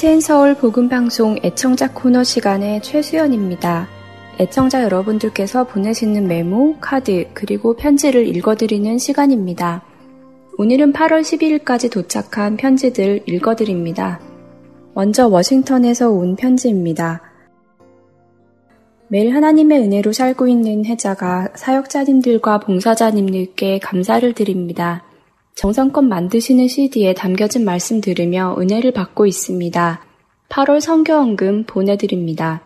하트앤 서울 복음방송 애청자 코너 시간의 최수연입니다. 애청자 여러분들께서 보내시는 메모, 카드, 그리고 편지를 읽어드리는 시간입니다. 오늘은 8월 12일까지 도착한 편지들 읽어드립니다. 먼저 워싱턴에서 온 편지입니다. 매일 하나님의 은혜로 살고 있는 해자가 사역자님들과 봉사자님들께 감사를 드립니다. 정성껏 만드시는 CD에 담겨진 말씀 들으며 은혜를 받고 있습니다. 8월 성교원금 보내드립니다.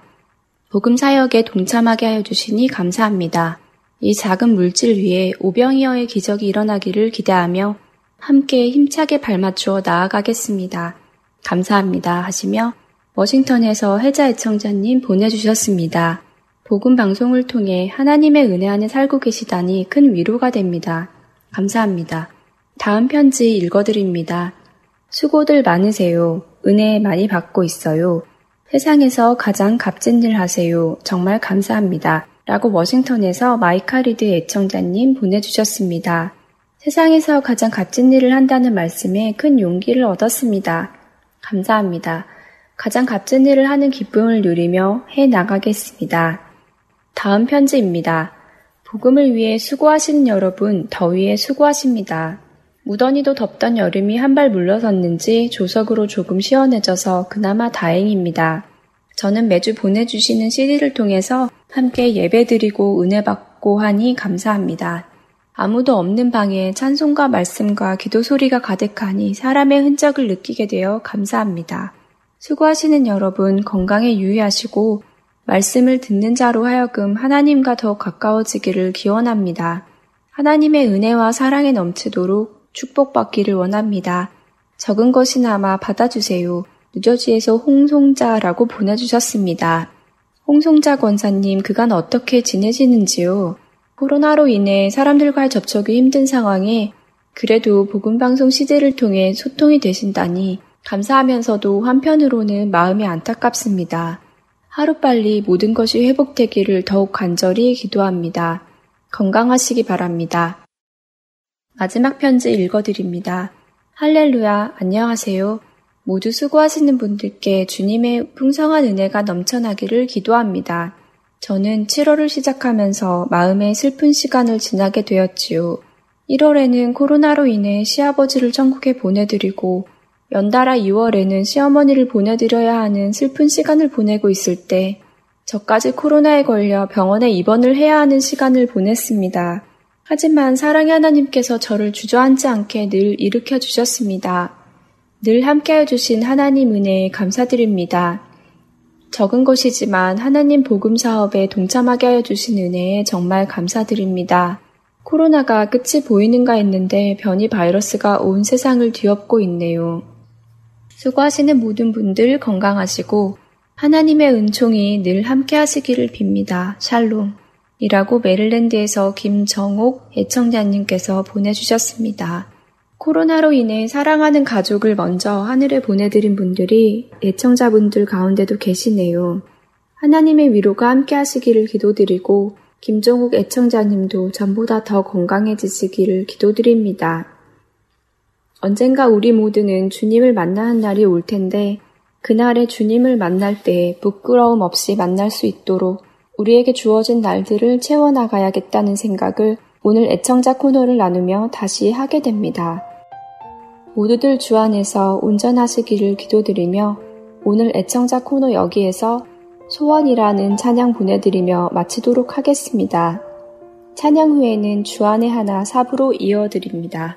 복음 사역에 동참하게 하여 주시니 감사합니다. 이 작은 물질 위에 오병이어의 기적이 일어나기를 기대하며 함께 힘차게 발맞추어 나아가겠습니다. 감사합니다 하시며 워싱턴에서 해자 애청자님 보내주셨습니다. 복음 방송을 통해 하나님의 은혜 안에 살고 계시다니 큰 위로가 됩니다. 감사합니다. 다음 편지 읽어드립니다. 수고들 많으세요. 은혜 많이 받고 있어요. 세상에서 가장 값진 일 하세요. 정말 감사합니다. 라고 워싱턴에서 마이카리드 애청자님 보내주셨습니다. 세상에서 가장 값진 일을 한다는 말씀에 큰 용기를 얻었습니다. 감사합니다. 가장 값진 일을 하는 기쁨을 누리며 해 나가겠습니다. 다음 편지입니다. 복음을 위해 수고하시는 여러분, 더위에 수고하십니다. 무더니도 덥던 여름이 한 발 물러섰는지 조석으로 조금 시원해져서 그나마 다행입니다. 저는 매주 보내주시는 CD를 통해서 함께 예배드리고 은혜 받고 하니 감사합니다. 아무도 없는 방에 찬송과 말씀과 기도 소리가 가득하니 사람의 흔적을 느끼게 되어 감사합니다. 수고하시는 여러분 건강에 유의하시고 말씀을 듣는 자로 하여금 하나님과 더 가까워지기를 기원합니다. 하나님의 은혜와 사랑에 넘치도록 축복받기를 원합니다. 적은 것이나마 받아주세요. 뉴저지에서 홍송자라고 보내주셨습니다. 홍송자 권사님 그간 어떻게 지내시는지요? 코로나로 인해 사람들과의 접촉이 힘든 상황에 그래도 복음방송 시대를 통해 소통이 되신다니 감사하면서도 한편으로는 마음이 안타깝습니다. 하루빨리 모든 것이 회복되기를 더욱 간절히 기도합니다. 건강하시기 바랍니다. 마지막 편지 읽어드립니다. 할렐루야, 안녕하세요. 모두 수고하시는 분들께 주님의 풍성한 은혜가 넘쳐나기를 기도합니다. 저는 7월을 시작하면서 마음의 슬픈 시간을 지나게 되었지요. 1월에는 코로나로 인해 시아버지를 천국에 보내드리고 연달아 2월에는 시어머니를 보내드려야 하는 슬픈 시간을 보내고 있을 때 저까지 코로나에 걸려 병원에 입원을 해야 하는 시간을 보냈습니다. 하지만 사랑의 하나님께서 저를 주저앉지 않게 늘 일으켜 주셨습니다. 늘 함께해 주신 하나님 은혜에 감사드립니다. 적은 것이지만 하나님 복음 사업에 동참하게 하여 주신 은혜에 정말 감사드립니다. 코로나가 끝이 보이는가 했는데 변이 바이러스가 온 세상을 뒤엎고 있네요. 수고하시는 모든 분들 건강하시고 하나님의 은총이 늘 함께 하시기를 빕니다. 샬롬. 이라고 메릴랜드에서 김정옥 애청자님께서 보내주셨습니다. 코로나로 인해 사랑하는 가족을 먼저 하늘에 보내드린 분들이 애청자분들 가운데도 계시네요. 하나님의 위로가 함께 하시기를 기도드리고 김종욱 애청자님도 전보다 더 건강해지시기를 기도드립니다. 언젠가 우리 모두는 주님을 만나는 날이 올 텐데 그날에 주님을 만날 때 부끄러움 없이 만날 수 있도록 우리에게 주어진 날들을 채워나가야겠다는 생각을 오늘 애청자 코너를 나누며 다시 하게 됩니다. 모두들 주 안에서 운전하시기를 기도드리며 오늘 애청자 코너 여기에서 소원이라는 찬양 보내드리며 마치도록 하겠습니다. 찬양 후에는 주안의 하나 사부로 이어드립니다.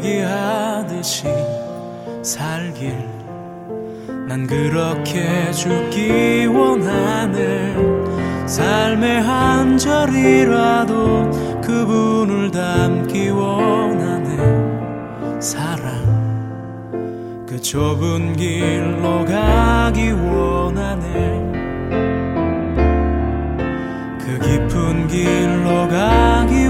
얘기하듯이 살길. 난 그렇게 죽기 원하네. 삶의 한 절이라도 그분을 담기 원하네. 사랑 그 좁은 길로 가기 원하네. 그 깊은 길로 가기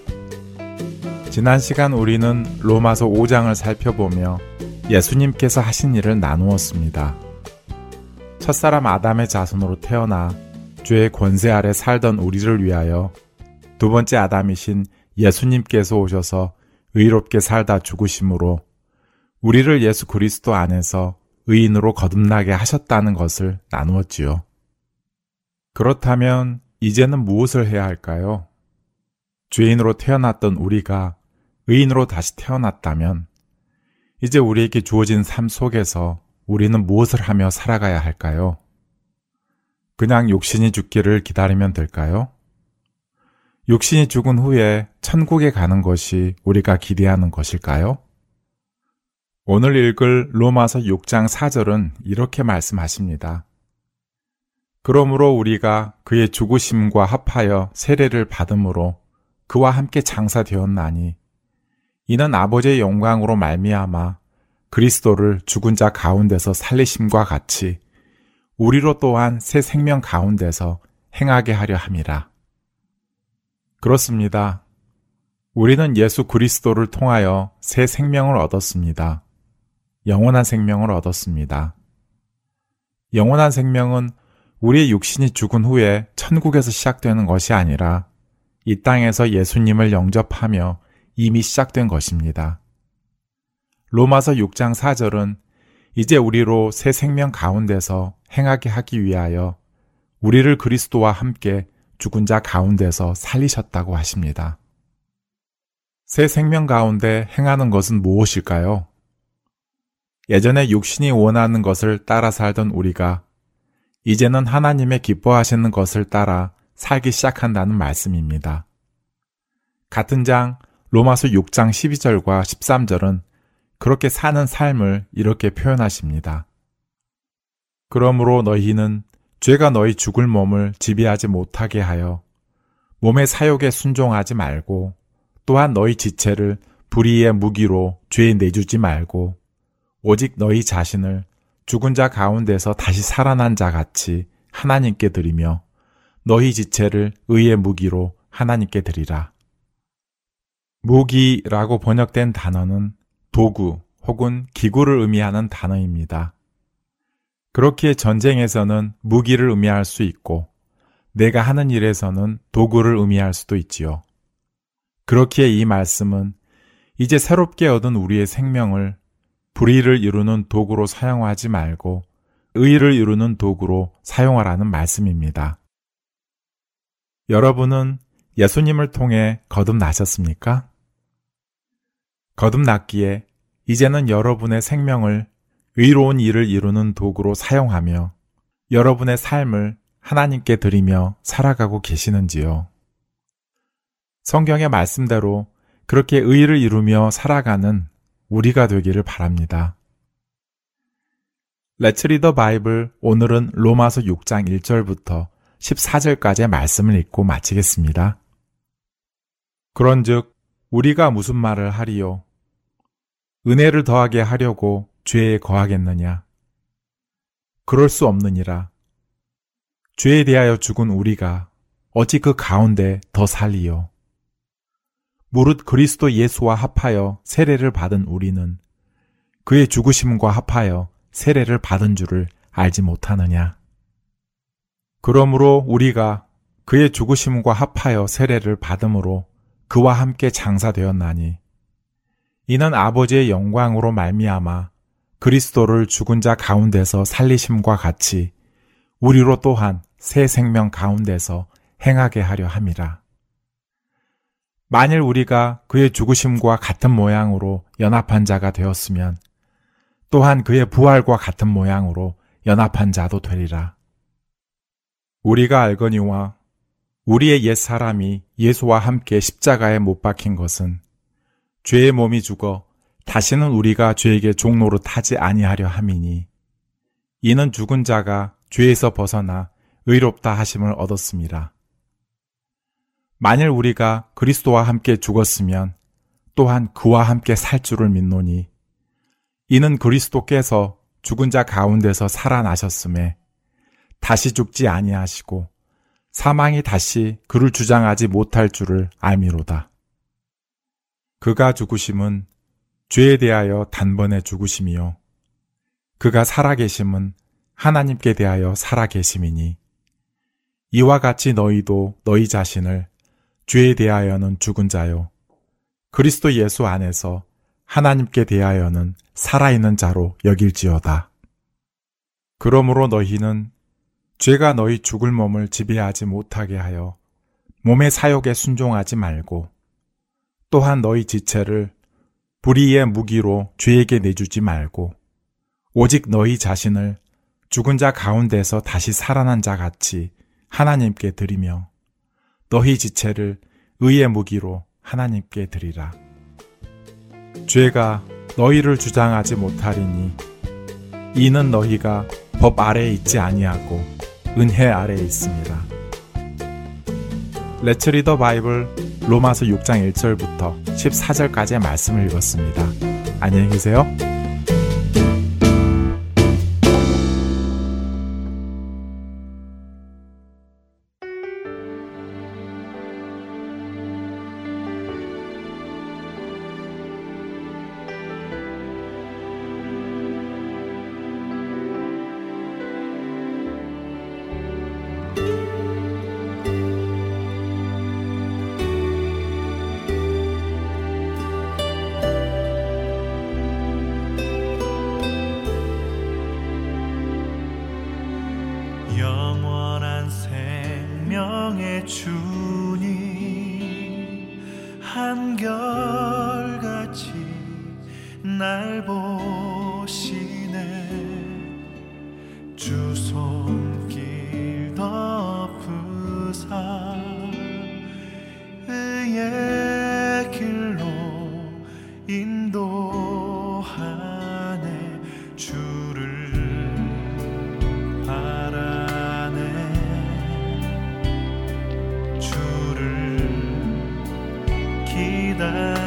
지난 시간 우리는 로마서 5장을 살펴보며 예수님께서 하신 일을 나누었습니다. 첫사람 아담의 자손으로 태어나 죄의 권세 아래 살던 우리를 위하여 두 번째 아담이신 예수님께서 오셔서 의롭게 살다 죽으심으로 우리를 예수 그리스도 안에서 의인으로 거듭나게 하셨다는 것을 나누었지요. 그렇다면 이제는 무엇을 해야 할까요? 죄인으로 태어났던 우리가 의인으로 다시 태어났다면 이제 우리에게 주어진 삶 속에서 우리는 무엇을 하며 살아가야 할까요? 그냥 욕심이 죽기를 기다리면 될까요? 육신이 죽은 후에 천국에 가는 것이 우리가 기대하는 것일까요? 오늘 읽을 로마서 6장 4절은 이렇게 말씀하십니다. 그러므로 우리가 그의 죽으심과 합하여 세례를 받음으로 그와 함께 장사되었나니 이는 아버지의 영광으로 말미암아 그리스도를 죽은 자 가운데서 살리심과 같이 우리로 또한 새 생명 가운데서 행하게 하려 함이라. 그렇습니다. 우리는 예수 그리스도를 통하여 새 생명을 얻었습니다. 영원한 생명을 얻었습니다. 영원한 생명은 우리의 육신이 죽은 후에 천국에서 시작되는 것이 아니라 이 땅에서 예수님을 영접하며 이미 시작된 것입니다. 로마서 6장 4절은 이제 우리로 새 생명 가운데서 행하게 하기 위하여 우리를 그리스도와 함께 죽은 자 가운데서 살리셨다고 하십니다. 새 생명 가운데 행하는 것은 무엇일까요? 예전에 육신이 원하는 것을 따라 살던 우리가 이제는 하나님의 기뻐하시는 것을 따라 살기 시작한다는 말씀입니다. 같은 장 로마서 6장 12절과 13절은 그렇게 사는 삶을 이렇게 표현하십니다. 그러므로 너희는 죄가 너희 죽을 몸을 지배하지 못하게 하여 몸의 사욕에 순종하지 말고 또한 너희 지체를 불의의 무기로 죄에 내주지 말고 오직 너희 자신을 죽은 자 가운데서 다시 살아난 자 같이 하나님께 드리며 너희 지체를 의의 무기로 하나님께 드리라. 무기라고 번역된 단어는 도구 혹은 기구를 의미하는 단어입니다. 그렇기에 전쟁에서는 무기를 의미할 수 있고 내가 하는 일에서는 도구를 의미할 수도 있지요. 그렇기에 이 말씀은 이제 새롭게 얻은 우리의 생명을 불의를 이루는 도구로 사용하지 말고 의를 이루는 도구로 사용하라는 말씀입니다. 여러분은 예수님을 통해 거듭나셨습니까? 거듭났기에 이제는 여러분의 생명을 의로운 일을 이루는 도구로 사용하며 여러분의 삶을 하나님께 드리며 살아가고 계시는지요? 성경의 말씀대로 그렇게 의를 이루며 살아가는 우리가 되기를 바랍니다. 레츠 리더 바이블 오늘은 로마서 6장 1절부터 14절까지의 말씀을 읽고 마치겠습니다. 그런즉 우리가 무슨 말을 하리요? 은혜를 더하게 하려고 죄에 거하겠느냐? 그럴 수 없느니라. 죄에 대하여 죽은 우리가 어찌 그 가운데 더 살리요? 무릇 그리스도 예수와 합하여 세례를 받은 우리는 그의 죽으심과 합하여 세례를 받은 줄을 알지 못하느냐? 그러므로 우리가 그의 죽으심과 합하여 세례를 받음으로 그와 함께 장사되었나니 이는 아버지의 영광으로 말미암아 그리스도를 죽은 자 가운데서 살리심과 같이 우리로 또한 새 생명 가운데서 행하게 하려 함이라. 만일 우리가 그의 죽으심과 같은 모양으로 연합한 자가 되었으면 또한 그의 부활과 같은 모양으로 연합한 자도 되리라. 우리가 알거니와 우리의 옛 사람이 예수와 함께 십자가에 못 박힌 것은 죄의 몸이 죽어 다시는 우리가 죄에게 종로로 타지 아니하려 함이니 이는 죽은 자가 죄에서 벗어나 의롭다 하심을 얻었습니다. 만일 우리가 그리스도와 함께 죽었으면 또한 그와 함께 살 줄을 믿노니 이는 그리스도께서 죽은 자 가운데서 살아나셨음에 다시 죽지 아니하시고 사망이 다시 그를 주장하지 못할 줄을 알미로다. 그가 죽으심은 죄에 대하여 단번에 죽으심이요. 그가 살아계심은 하나님께 대하여 살아계심이니 이와 같이 너희도 너희 자신을 죄에 대하여는 죽은 자요. 그리스도 예수 안에서 하나님께 대하여는 살아있는 자로 여길지어다. 그러므로 너희는 죄가 너희 죽을 몸을 지배하지 못하게 하여 몸의 사욕에 순종하지 말고 또한 너희 지체를 불의의 무기로 죄에게 내주지 말고 오직 너희 자신을 죽은 자 가운데서 다시 살아난 자 같이 하나님께 드리며 너희 지체를 의의 무기로 하나님께 드리라. 죄가 너희를 주장하지 못하리니 이는 너희가 법 아래에 있지 아니하고 은혜 아래에 있습니다. 레츠 리더 바이블 로마서 6장 1절부터 14절까지의 말씀을 읽었습니다. 안녕히 계세요. time.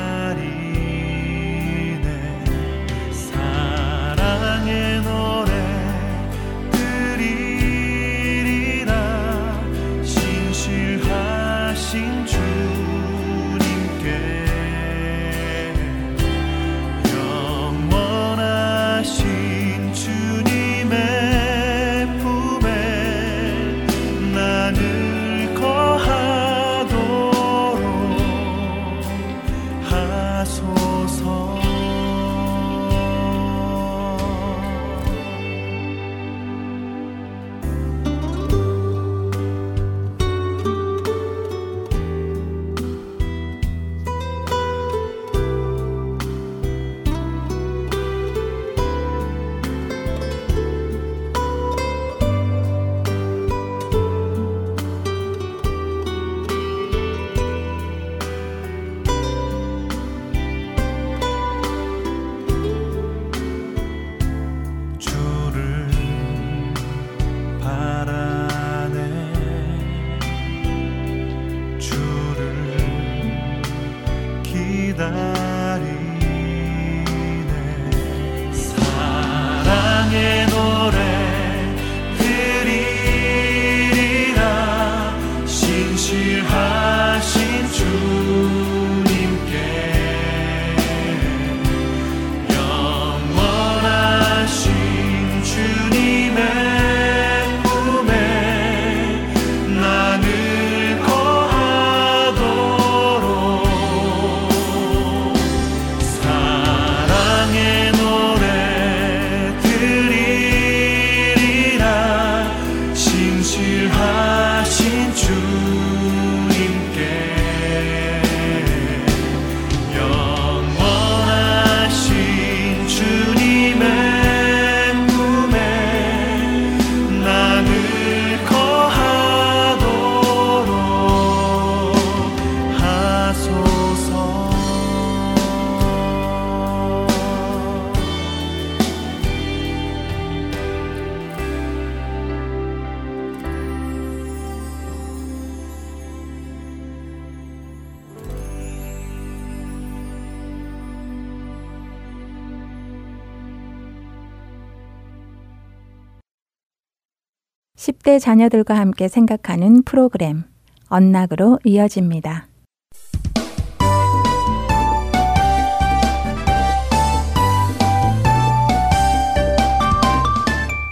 자녀들과 함께 생각하는 프로그램 언락으로 이어집니다.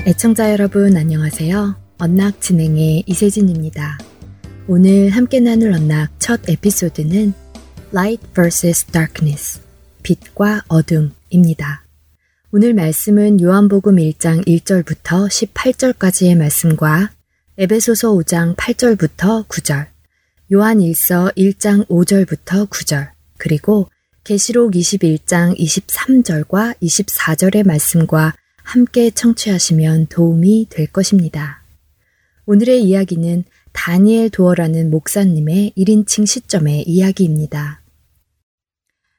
애청자 여러분 안녕하세요. 언락 진행의 이세진입니다. 오늘 함께 나눌 언락 첫 에피소드는 Light vs Darkness, 빛과 어둠입니다. 오늘 말씀은 요한복음 1장 1절부터 18절까지의 말씀과 에베소서 5장 8절부터 9절, 요한 1서 1장 5절부터 9절, 그리고 계시록 21장 23절과 24절의 말씀과 함께 청취하시면 도움이 될 것입니다. 오늘의 이야기는 다니엘 도어라는 목사님의 1인칭 시점의 이야기입니다.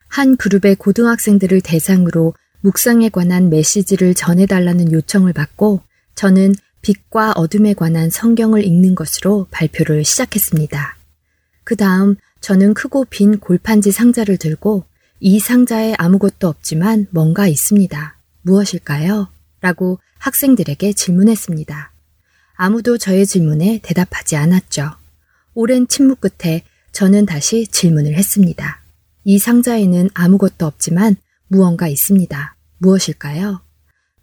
한 그룹의 고등학생들을 대상으로 묵상에 관한 메시지를 전해달라는 요청을 받고 저는 빛과 어둠에 관한 성경을 읽는 것으로 발표를 시작했습니다. 그 다음 저는 크고 빈 골판지 상자를 들고 이 상자에 아무것도 없지만 뭔가 있습니다. 무엇일까요? 라고 학생들에게 질문했습니다. 아무도 저의 질문에 대답하지 않았죠. 오랜 침묵 끝에 저는 다시 질문을 했습니다. 이 상자에는 아무것도 없지만 무언가 있습니다. 무엇일까요?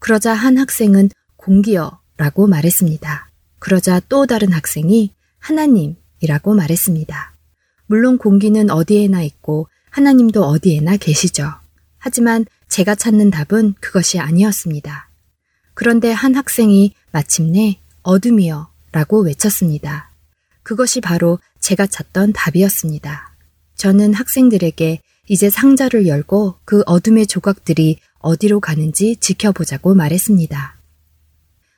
그러자 한 학생은 공기여 라고 말했습니다. 그러자 또 다른 학생이 하나님이라고 말했습니다. 물론 공기는 어디에나 있고 하나님도 어디에나 계시죠. 하지만 제가 찾는 답은 그것이 아니었습니다. 그런데 한 학생이 마침내 어둠이여 라고 외쳤습니다. 그것이 바로 제가 찾던 답이었습니다. 저는 학생들에게 이제 상자를 열고 그 어둠의 조각들이 어디로 가는지 지켜보자고 말했습니다.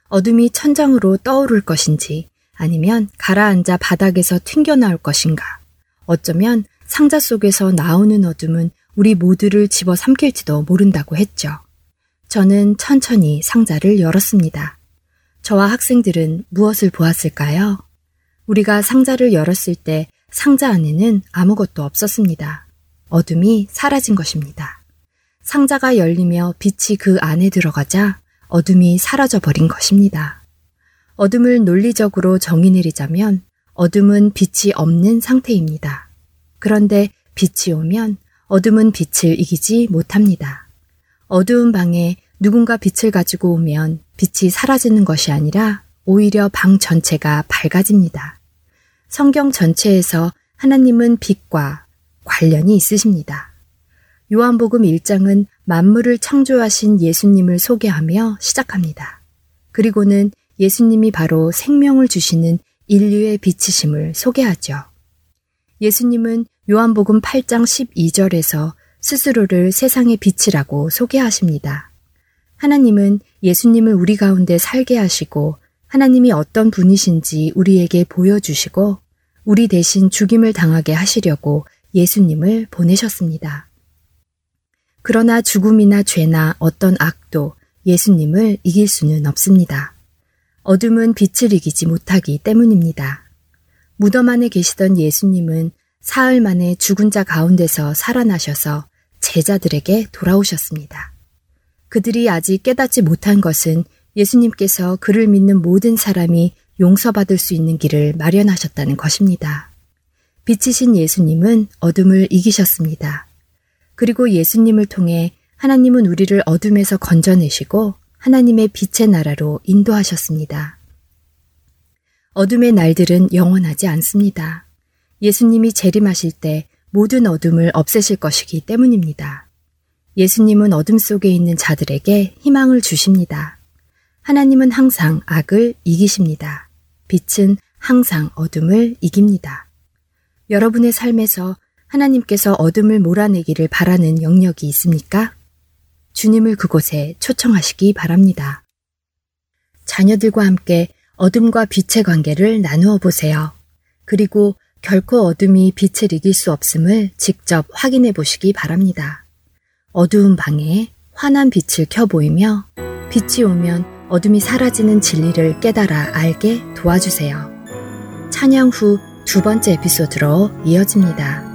어둠이 천장으로 떠오를 것인지 아니면 가라앉아 바닥에서 튕겨나올 것인가. 어쩌면 상자 속에서 나오는 어둠은 우리 모두를 집어 삼킬지도 모른다고 했죠. 저는 천천히 상자를 열었습니다. 저와 학생들은 무엇을 보았을까요? 우리가 상자를 열었을 때 상자 안에는 아무것도 없었습니다. 어둠이 사라진 것입니다. 상자가 열리며 빛이 그 안에 들어가자 어둠이 사라져 버린 것입니다. 어둠을 논리적으로 정의 내리자면 어둠은 빛이 없는 상태입니다. 그런데 빛이 오면 어둠은 빛을 이기지 못합니다. 어두운 방에 누군가 빛을 가지고 오면 빛이 사라지는 것이 아니라 오히려 방 전체가 밝아집니다. 성경 전체에서 하나님은 빛과 관련이 있으십니다. 요한복음 1장은 만물을 창조하신 예수님을 소개하며 시작합니다. 그리고는 예수님이 바로 생명을 주시는 인류의 빛이심을 소개하죠. 예수님은 요한복음 8장 12절에서 스스로를 세상의 빛이라고 소개하십니다. 하나님은 예수님을 우리 가운데 살게 하시고 하나님이 어떤 분이신지 우리에게 보여주시고 우리 대신 죽임을 당하게 하시려고 예수님을 보내셨습니다. 그러나 죽음이나 죄나 어떤 악도 예수님을 이길 수는 없습니다. 어둠은 빛을 이기지 못하기 때문입니다. 무덤 안에 계시던 예수님은 사흘 만에 죽은 자 가운데서 살아나셔서 제자들에게 돌아오셨습니다. 그들이 아직 깨닫지 못한 것은 예수님께서 그를 믿는 모든 사람이 용서받을 수 있는 길을 마련하셨다는 것입니다. 빛이신 예수님은 어둠을 이기셨습니다. 그리고 예수님을 통해 하나님은 우리를 어둠에서 건져내시고 하나님의 빛의 나라로 인도하셨습니다. 어둠의 날들은 영원하지 않습니다. 예수님이 재림하실 때 모든 어둠을 없애실 것이기 때문입니다. 예수님은 어둠 속에 있는 자들에게 희망을 주십니다. 하나님은 항상 악을 이기십니다. 빛은 항상 어둠을 이깁니다. 여러분의 삶에서 하나님께서 어둠을 몰아내기를 바라는 영역이 있습니까? 주님을 그곳에 초청하시기 바랍니다. 자녀들과 함께 어둠과 빛의 관계를 나누어 보세요. 그리고 결코 어둠이 빛을 이길 수 없음을 직접 확인해 보시기 바랍니다. 어두운 방에 환한 빛을 켜 보이며 빛이 오면 어둠이 사라지는 진리를 깨달아 알게 도와주세요. 찬양 후 두 번째 에피소드로 이어집니다.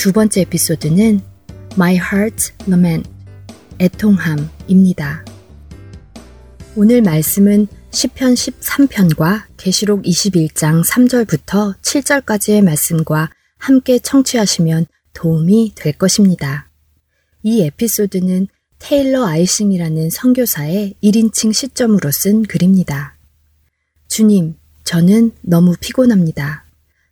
두 번째 에피소드는 My Heart's Lament, 애통함입니다. 오늘 말씀은 10편 13편과 계시록 21장 3절부터 7절까지의 말씀과 함께 청취하시면 도움이 될 것입니다. 이 에피소드는 테일러 아이싱이라는 선교사의 1인칭 시점으로 쓴 글입니다. 주님, 저는 너무 피곤합니다.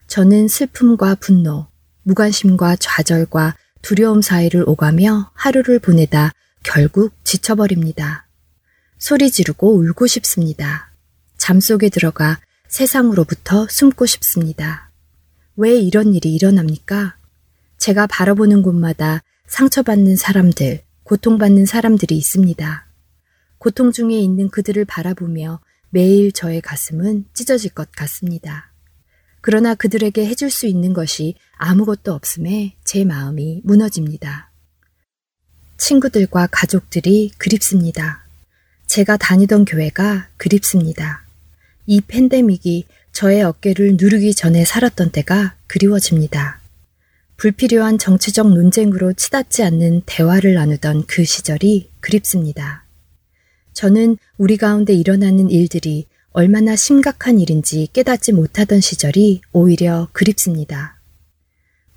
저는 슬픔과 분노, 무관심과 좌절과 두려움 사이를 오가며 하루를 보내다 결국 지쳐버립니다. 소리 지르고 울고 싶습니다. 잠 속에 들어가 세상으로부터 숨고 싶습니다. 왜 이런 일이 일어납니까? 제가 바라보는 곳마다 상처받는 사람들, 고통받는 사람들이 있습니다. 고통 중에 있는 그들을 바라보며 매일 저의 가슴은 찢어질 것 같습니다. 그러나 그들에게 해줄 수 있는 것이 아무것도 없음에 제 마음이 무너집니다. 친구들과 가족들이 그립습니다. 제가 다니던 교회가 그립습니다. 이 팬데믹이 저의 어깨를 누르기 전에 살았던 때가 그리워집니다. 불필요한 정치적 논쟁으로 치닫지 않는 대화를 나누던 그 시절이 그립습니다. 저는 우리 가운데 일어나는 일들이 얼마나 심각한 일인지 깨닫지 못하던 시절이 오히려 그립습니다.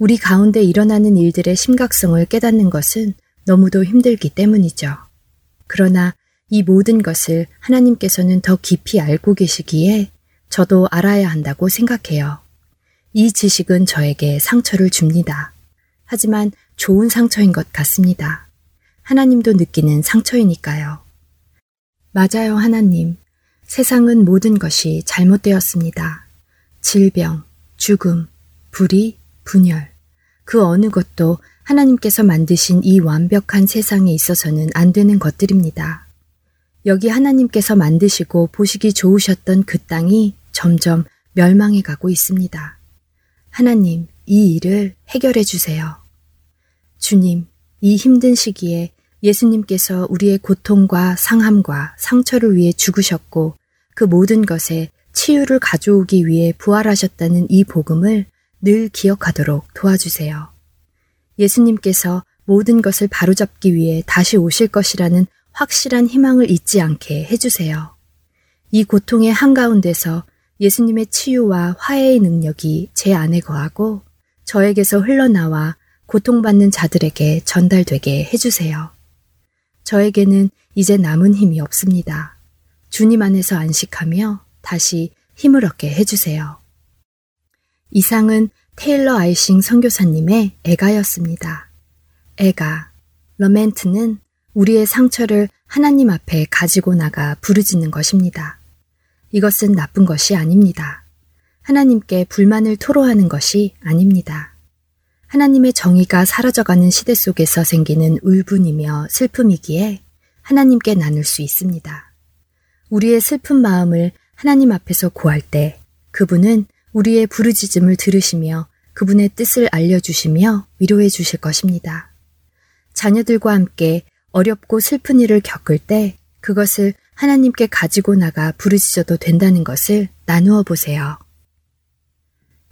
우리 가운데 일어나는 일들의 심각성을 깨닫는 것은 너무도 힘들기 때문이죠. 그러나 이 모든 것을 하나님께서는 더 깊이 알고 계시기에 저도 알아야 한다고 생각해요. 이 지식은 저에게 상처를 줍니다. 하지만 좋은 상처인 것 같습니다. 하나님도 느끼는 상처이니까요. 맞아요, 하나님. 세상은 모든 것이 잘못되었습니다. 질병, 죽음, 불의, 분열. 그 어느 것도 하나님께서 만드신 이 완벽한 세상에 있어서는 안 되는 것들입니다. 여기 하나님께서 만드시고 보시기 좋으셨던 그 땅이 점점 멸망해 가고 있습니다. 하나님, 이 일을 해결해 주세요. 주님, 이 힘든 시기에 예수님께서 우리의 고통과 상함과 상처를 위해 죽으셨고 그 모든 것에 치유를 가져오기 위해 부활하셨다는 이 복음을 늘 기억하도록 도와주세요. 예수님께서 모든 것을 바로잡기 위해 다시 오실 것이라는 확실한 희망을 잊지 않게 해주세요. 이 고통의 한가운데서 예수님의 치유와 화해의 능력이 제 안에 거하고 저에게서 흘러나와 고통받는 자들에게 전달되게 해주세요. 저에게는 이제 남은 힘이 없습니다. 주님 안에서 안식하며 다시 힘을 얻게 해주세요. 이상은 테일러 아이싱 선교사님의 애가였습니다. 애가, 러멘트는 우리의 상처를 하나님 앞에 가지고 나가 부르짖는 것입니다. 이것은 나쁜 것이 아닙니다. 하나님께 불만을 토로하는 것이 아닙니다. 하나님의 정의가 사라져가는 시대 속에서 생기는 울분이며 슬픔이기에 하나님께 나눌 수 있습니다. 우리의 슬픈 마음을 하나님 앞에서 구할 때 그분은 우리의 부르짖음을 들으시며 그분의 뜻을 알려주시며 위로해 주실 것입니다. 자녀들과 함께 어렵고 슬픈 일을 겪을 때 그것을 하나님께 가지고 나가 부르짖어도 된다는 것을 나누어 보세요.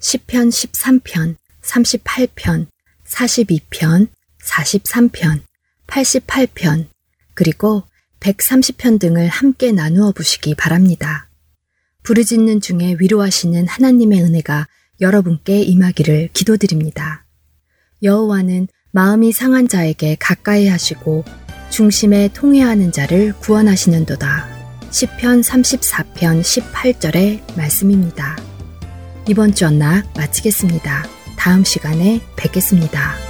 10편 13편, 38편, 42편, 43편, 88편, 그리고 130편 등을 함께 나누어 보시기 바랍니다. 부르짖는 중에 위로하시는 하나님의 은혜가 여러분께 임하기를 기도드립니다. 여호와는 마음이 상한 자에게 가까이 하시고 중심에 통회하는 자를 구원하시는도다. 10편 34편 18절의 말씀입니다. 이번 주 언락 마치겠습니다. 다음 시간에 뵙겠습니다.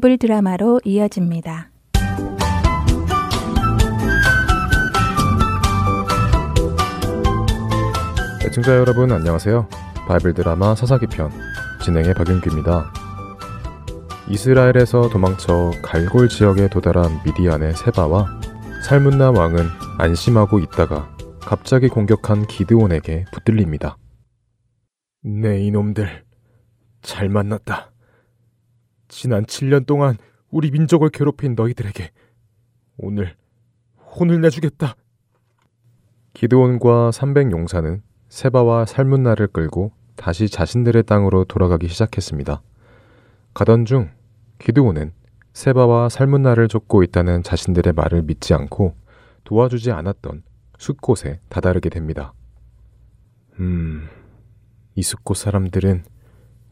바이블 드라마로 이어집니다. 애청자 여러분 안녕하세요. 바이블 드라마 사사기 편 진행의 박윤규입니다. 이스라엘에서 도망쳐 갈골 지역에 도달한 미디안의 세바와 살문나 왕은 안심하고 있다가 갑자기 공격한 기드온에게 붙들립니다. 네 이놈들 잘 만났다. 지난 7년 동안 우리 민족을 괴롭힌 너희들에게 오늘 혼을 내주겠다. 기드온과 300용사는 세바와 살문나를 끌고 다시 자신들의 땅으로 돌아가기 시작했습니다. 가던 중 기드온은 세바와 살문나를 쫓고 있다는 자신들의 말을 믿지 않고 도와주지 않았던 숲곳에 다다르게 됩니다. 음, 이 숲곳 사람들은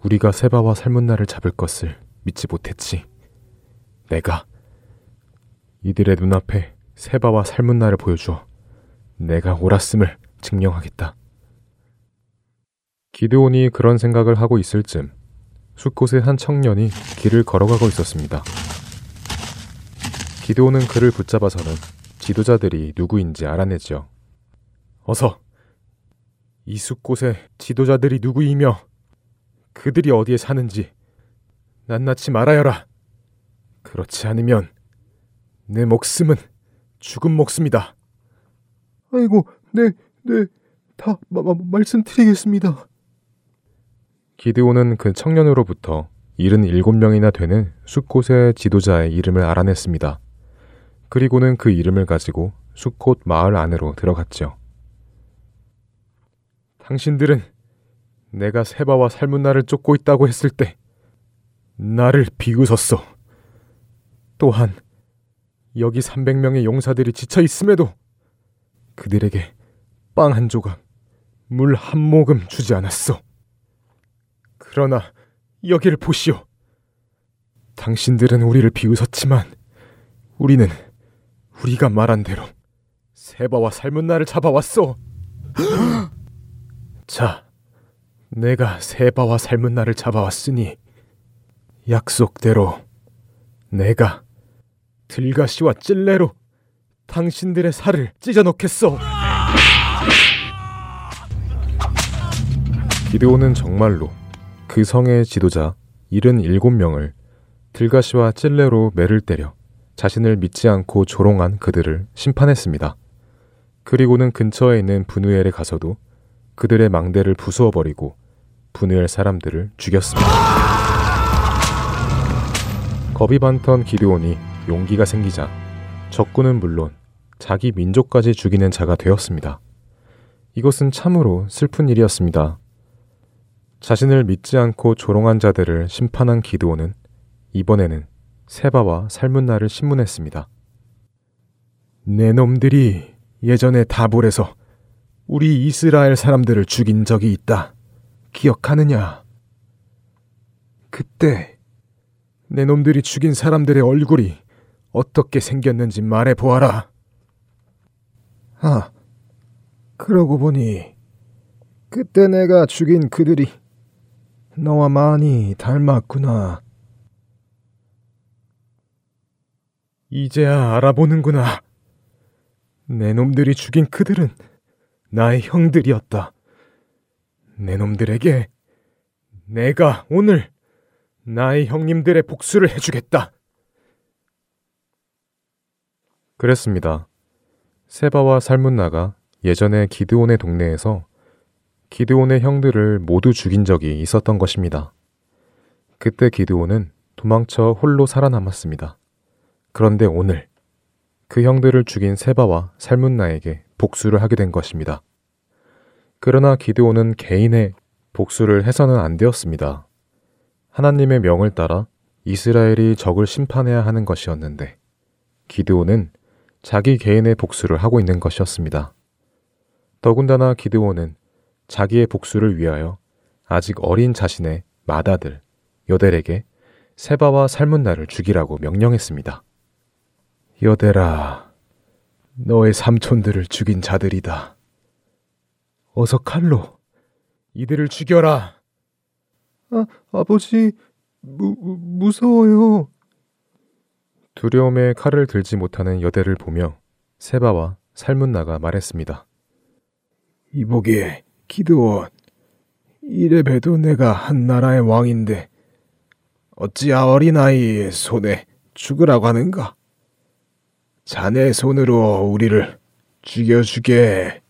우리가 세바와 살문나를 잡을 것을 믿지 못했지. 내가 이들의 눈앞에 세바와 살문나를 보여주어 내가 옳았음을 증명하겠다. 기드온이 그런 생각을 하고 있을 즈음 숲곳에 한 청년이 길을 걸어가고 있었습니다. 기드온은 그를 붙잡아서는 지도자들이 누구인지 알아내지요. 어서 이 숲곳의 지도자들이 누구이며 그들이 어디에 사는지 낱낱이 말하여라. 그렇지 않으면 내 목숨은 죽은 목숨이다. 아이고, 네, 네, 다 마, 마, 말씀드리겠습니다. 기드온은 그 청년으로부터 77명이나 되는 숲곳의 지도자의 이름을 알아냈습니다. 그리고는 그 이름을 가지고 숲곳 마을 안으로 들어갔죠. 당신들은 내가 세바와 살문나를 쫓고 있다고 했을 때 나를 비웃었어. 또한 여기 300명의 용사들이 지쳐 있음에도 그들에게 빵 한 조각, 물 한 모금 주지 않았어. 그러나 여기를 보시오. 당신들은 우리를 비웃었지만 우리는 우리가 말한 대로 세바와 삶은 나를 잡아왔어. 자, 내가 세바와 삶은 나를 잡아왔으니 약속대로 내가 들가시와 찔레로 당신들의 살을 찢어놓겠소. 기드온은 정말로 그 성의 지도자 77명을 들가시와 찔레로 매를 때려 자신을 믿지 않고 조롱한 그들을 심판했습니다. 그리고는 근처에 있는 분우엘에 가서도 그들의 망대를 부수어 버리고 분우엘 사람들을 죽였습니다. 겁이 많던 기드온이 용기가 생기자 적군은 물론 자기 민족까지 죽이는 자가 되었습니다. 이것은 참으로 슬픈 일이었습니다. 자신을 믿지 않고 조롱한 자들을 심판한 기드온은 이번에는 세바와 살문나를 신문했습니다. 내 놈들이 예전에 다볼에서 우리 이스라엘 사람들을 죽인 적이 있다. 기억하느냐? 그때 내 놈들이 죽인 사람들의 얼굴이 어떻게 생겼는지 말해 보아라. 아, 그러고 보니 그때 내가 죽인 그들이 너와 많이 닮았구나. 이제야 알아보는구나. 내 놈들이 죽인 그들은 나의 형들이었다. 내 놈들에게 내가 오늘 나의 형님들의 복수를 해주겠다. 그랬습니다. 세바와 살문나가 예전에 기드온의 동네에서 기드온의 형들을 모두 죽인 적이 있었던 것입니다. 그때 기드온은 도망쳐 홀로 살아남았습니다. 그런데 오늘 그 형들을 죽인 세바와 살문나에게 복수를 하게 된 것입니다. 그러나 기드온은 개인의 복수를 해서는 안 되었습니다. 하나님의 명을 따라 이스라엘이 적을 심판해야 하는 것이었는데 기드온은 자기 개인의 복수를 하고 있는 것이었습니다. 더군다나 기드온은 자기의 복수를 위하여 아직 어린 자신의 맏아들 여델에게 세바와 살문나를 죽이라고 명령했습니다. 여델아, 너의 삼촌들을 죽인 자들이다. 어서 칼로 이들을 죽여라. 아, 아버지, 무, 무서워요. 두려움에 칼을 들지 못하는 여대를 보며 세바와 살문나가 말했습니다. 이보게, 기드온. 이래 봬도 내가 한 나라의 왕인데 어찌 어린아이의 손에 죽으라고 하는가? 자네 손으로 우리를 죽여주게.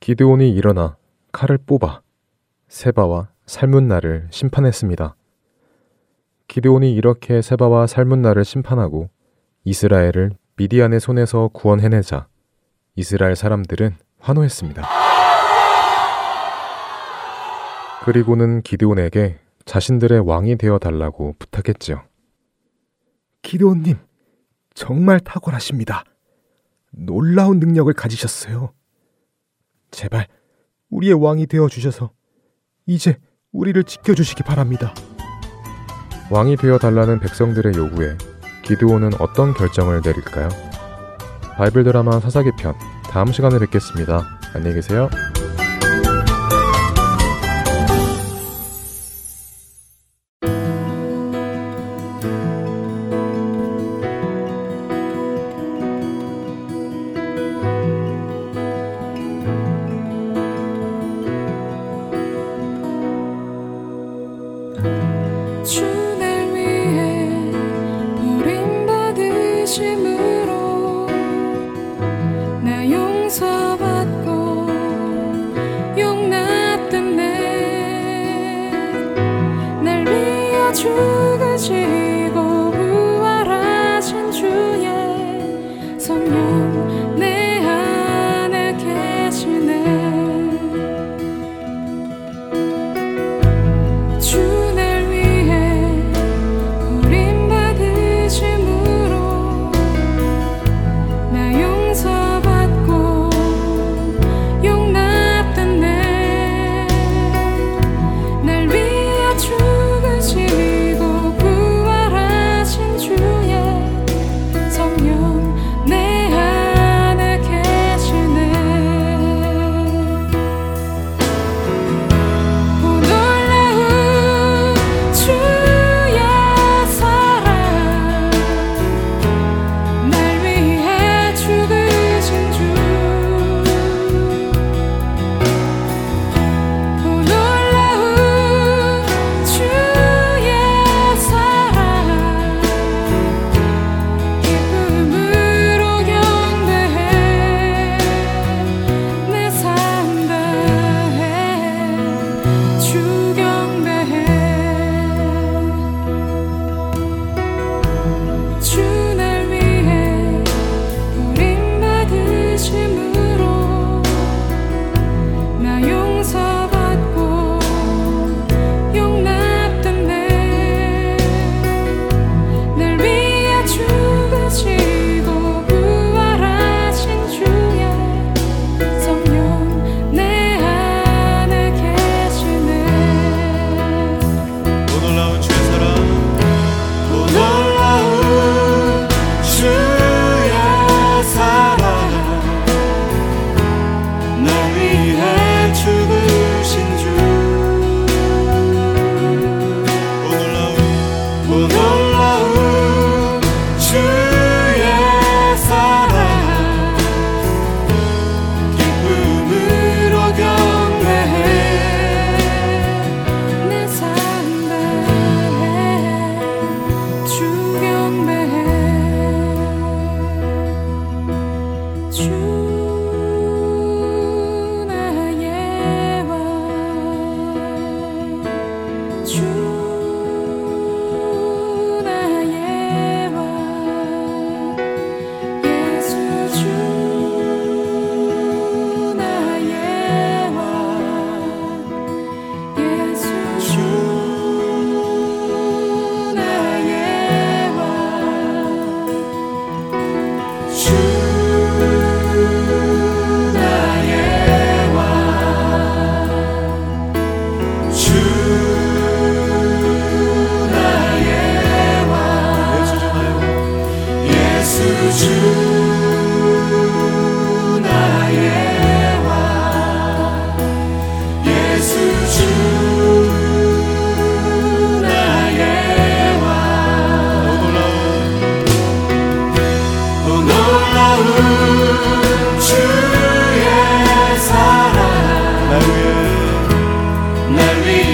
기드온이 일어나 칼을 뽑아 세바와 살문나를 심판했습니다. 기드온이 이렇게 세바와 살문나를 심판하고 이스라엘을 미디안의 손에서 구원해내자 이스라엘 사람들은 환호했습니다. 그리고는 기드온에게 자신들의 왕이 되어 달라고 부탁했지요. 기드온님, 정말 탁월하십니다. 놀라운 능력을 가지셨어요. 제발 우리의 왕이 되어 주셔서 이제 우리를 지켜주시기 바랍니다. 왕이 되어 달라는 백성들의 요구에 기드온은 어떤 결정을 내릴까요? 바이블 드라마 사사기 편 다음 시간에 뵙겠습니다. 안녕히 계세요.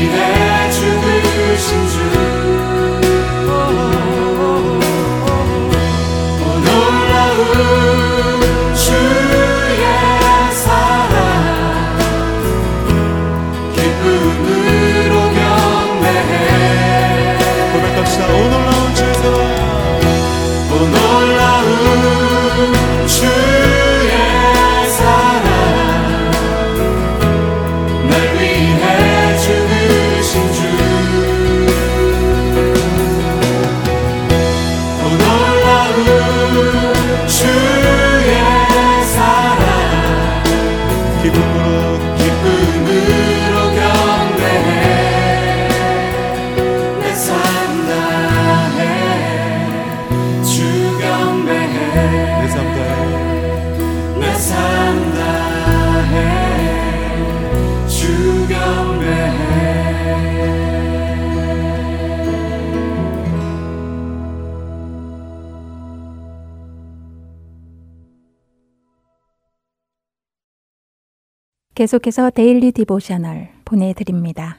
Yeah. 계속해서 Daily Devotional 보내드립니다.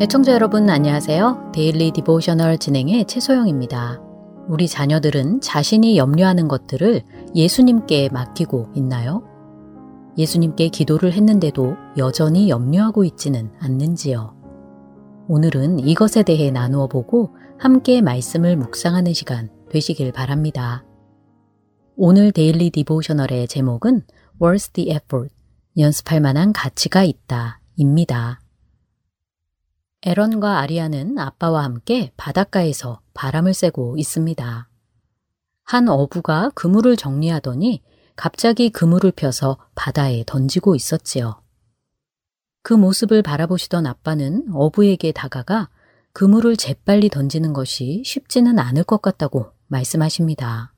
애청자 여러분 안녕하세요. Daily Devotional 진행의 최소영입니다. 우리 자녀들은 자신이 염려하는 것들을 예수님께 맡기고 있나요? 예수님께 기도를 했는데도 여전히 염려하고 있지는 않는지요? 오늘은 이것에 대해 나누어 보고 함께 말씀을 묵상하는 시간 되시길 바랍니다. 오늘 데일리 디보셔널의 제목은 Worth the Effort, 연습할 만한 가치가 있다, 입니다. 에런과 아리아는 아빠와 함께 바닷가에서 바람을 쐬고 있습니다. 한 어부가 그물을 정리하더니 갑자기 그물을 펴서 바다에 던지고 있었지요. 그 모습을 바라보시던 아빠는 어부에게 다가가 그물을 재빨리 던지는 것이 쉽지는 않을 것 같다고 말씀하십니다.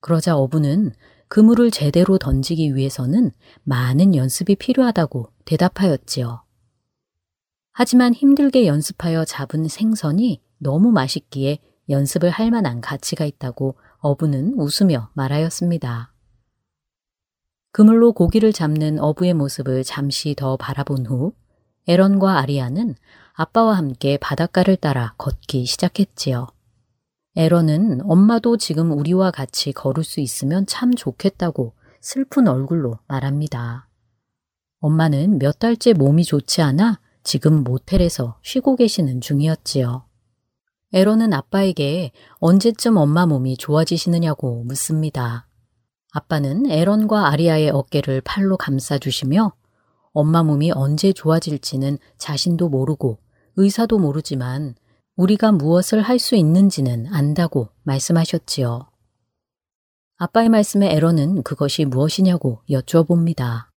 그러자 어부는 그물을 제대로 던지기 위해서는 많은 연습이 필요하다고 대답하였지요. 하지만 힘들게 연습하여 잡은 생선이 너무 맛있기에 연습을 할 만한 가치가 있다고 어부는 웃으며 말하였습니다. 그물로 고기를 잡는 어부의 모습을 잠시 더 바라본 후 에런과 아리아는 아빠와 함께 바닷가를 따라 걷기 시작했지요. 에런은 엄마도 지금 우리와 같이 걸을 수 있으면 참 좋겠다고 슬픈 얼굴로 말합니다. 엄마는 몇 달째 몸이 좋지 않아 지금 모텔에서 쉬고 계시는 중이었지요. 에런은 아빠에게 언제쯤 엄마 몸이 좋아지시느냐고 묻습니다. 아빠는 에런과 아리아의 어깨를 팔로 감싸주시며 엄마 몸이 언제 좋아질지는 자신도 모르고 의사도 모르지만 우리가 무엇을 할 수 있는지는 안다고 말씀하셨지요. 아빠의 말씀에 에러는 그것이 무엇이냐고 여쭈어봅니다.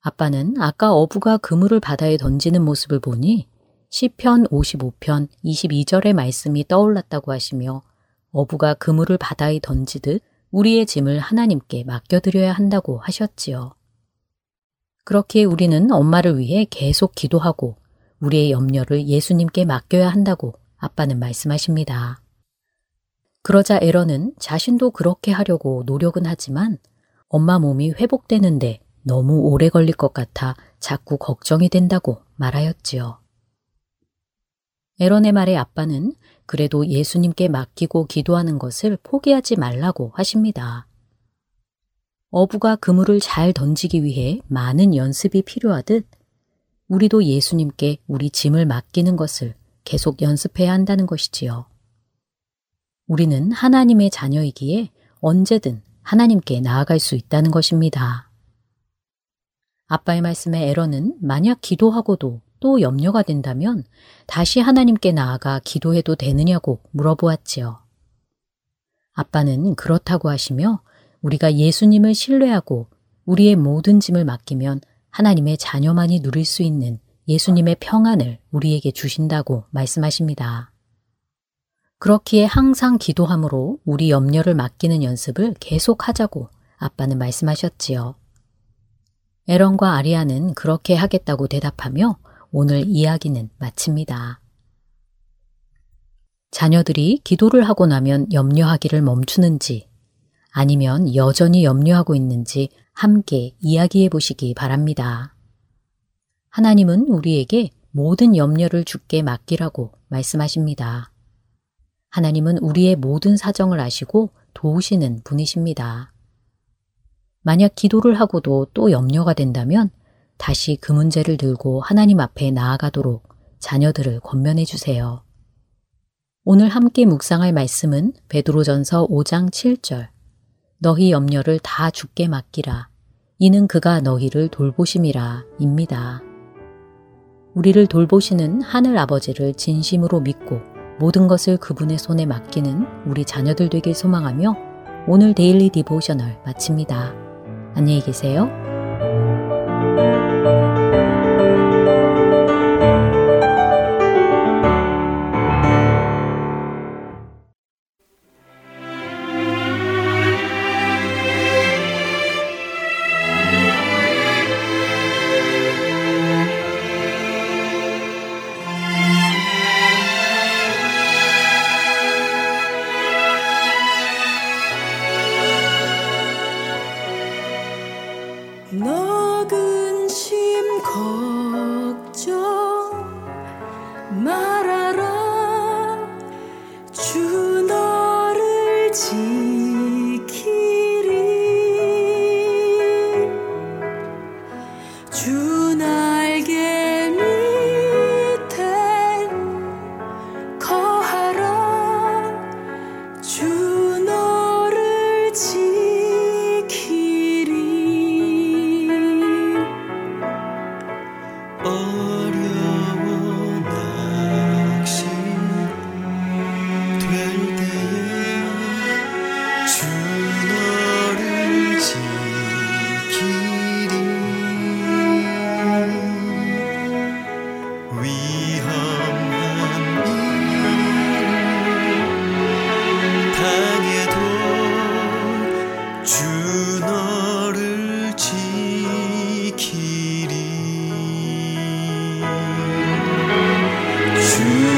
아빠는 아까 어부가 그물을 바다에 던지는 모습을 보니 시편 55편 22절의 말씀이 떠올랐다고 하시며 어부가 그물을 바다에 던지듯 우리의 짐을 하나님께 맡겨드려야 한다고 하셨지요. 그렇게 우리는 엄마를 위해 계속 기도하고 우리의 염려를 예수님께 맡겨야 한다고 아빠는 말씀하십니다. 그러자 에러는 자신도 그렇게 하려고 노력은 하지만 엄마 몸이 회복되는데 너무 오래 걸릴 것 같아 자꾸 걱정이 된다고 말하였지요. 에런의 말에 아빠는 그래도 예수님께 맡기고 기도하는 것을 포기하지 말라고 하십니다. 어부가 그물을 잘 던지기 위해 많은 연습이 필요하듯 우리도 예수님께 우리 짐을 맡기는 것을 계속 연습해야 한다는 것이지요. 우리는 하나님의 자녀이기에 언제든 하나님께 나아갈 수 있다는 것입니다. 아빠의 말씀에 에러는 만약 기도하고도 또 염려가 된다면 다시 하나님께 나아가 기도해도 되느냐고 물어보았지요. 아빠는 그렇다고 하시며 우리가 예수님을 신뢰하고 우리의 모든 짐을 맡기면 하나님의 자녀만이 누릴 수 있는 예수님의 평안을 우리에게 주신다고 말씀하십니다. 그렇기에 항상 기도함으로 우리 염려를 맡기는 연습을 계속 하자고 아빠는 말씀하셨지요. 에런과 아리아는 그렇게 하겠다고 대답하며 오늘 이야기는 마칩니다. 자녀들이 기도를 하고 나면 염려하기를 멈추는지 아니면 여전히 염려하고 있는지 함께 이야기해 보시기 바랍니다. 하나님은 우리에게 모든 염려를 주께 맡기라고 말씀하십니다. 하나님은 우리의 모든 사정을 아시고 도우시는 분이십니다. 만약 기도를 하고도 또 염려가 된다면 다시 그 문제를 들고 하나님 앞에 나아가도록 자녀들을 권면해 주세요. 오늘 함께 묵상할 말씀은 베드로전서 5장 7절. 너희 염려를 다 죽게 맡기라. 이는 그가 너희를 돌보심이라 입니다. 우리를 돌보시는 하늘 아버지를 진심으로 믿고 모든 것을 그분의 손에 맡기는 우리 자녀들 되길 소망하며 오늘 데일리 디보셔널 마칩니다. 안녕히 계세요. 아